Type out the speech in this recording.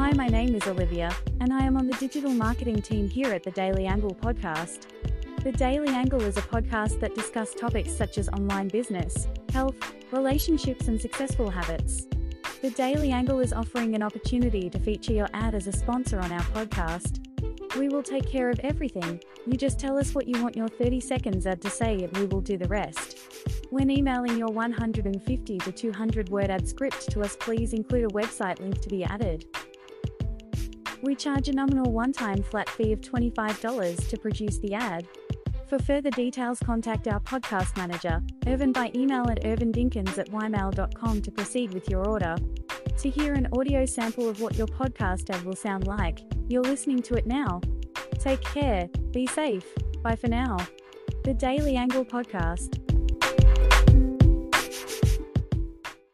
Hi, my name is Olivia, and I am on the digital marketing team here at the Daily Angle podcast. The Daily Angle is a podcast that discusses topics such as online business, health, relationships, and successful habits. The Daily Angle is offering an opportunity to feature your ad as a sponsor on our podcast. We will take care of everything. You just tell us what you want your 30 seconds ad to say, and we will do the rest. When emailing your 150 to 200 word ad script to us, please include a website link to be added. We charge a nominal one time flat fee of $25 to produce the ad. For further details, contact our podcast manager, Irvin, by email at irvindinkins at ymail.com to proceed with your order. To hear an audio sample of what your podcast ad will sound like, you're listening to it now. Take care, be safe, bye for now. The Daily Angle Podcast.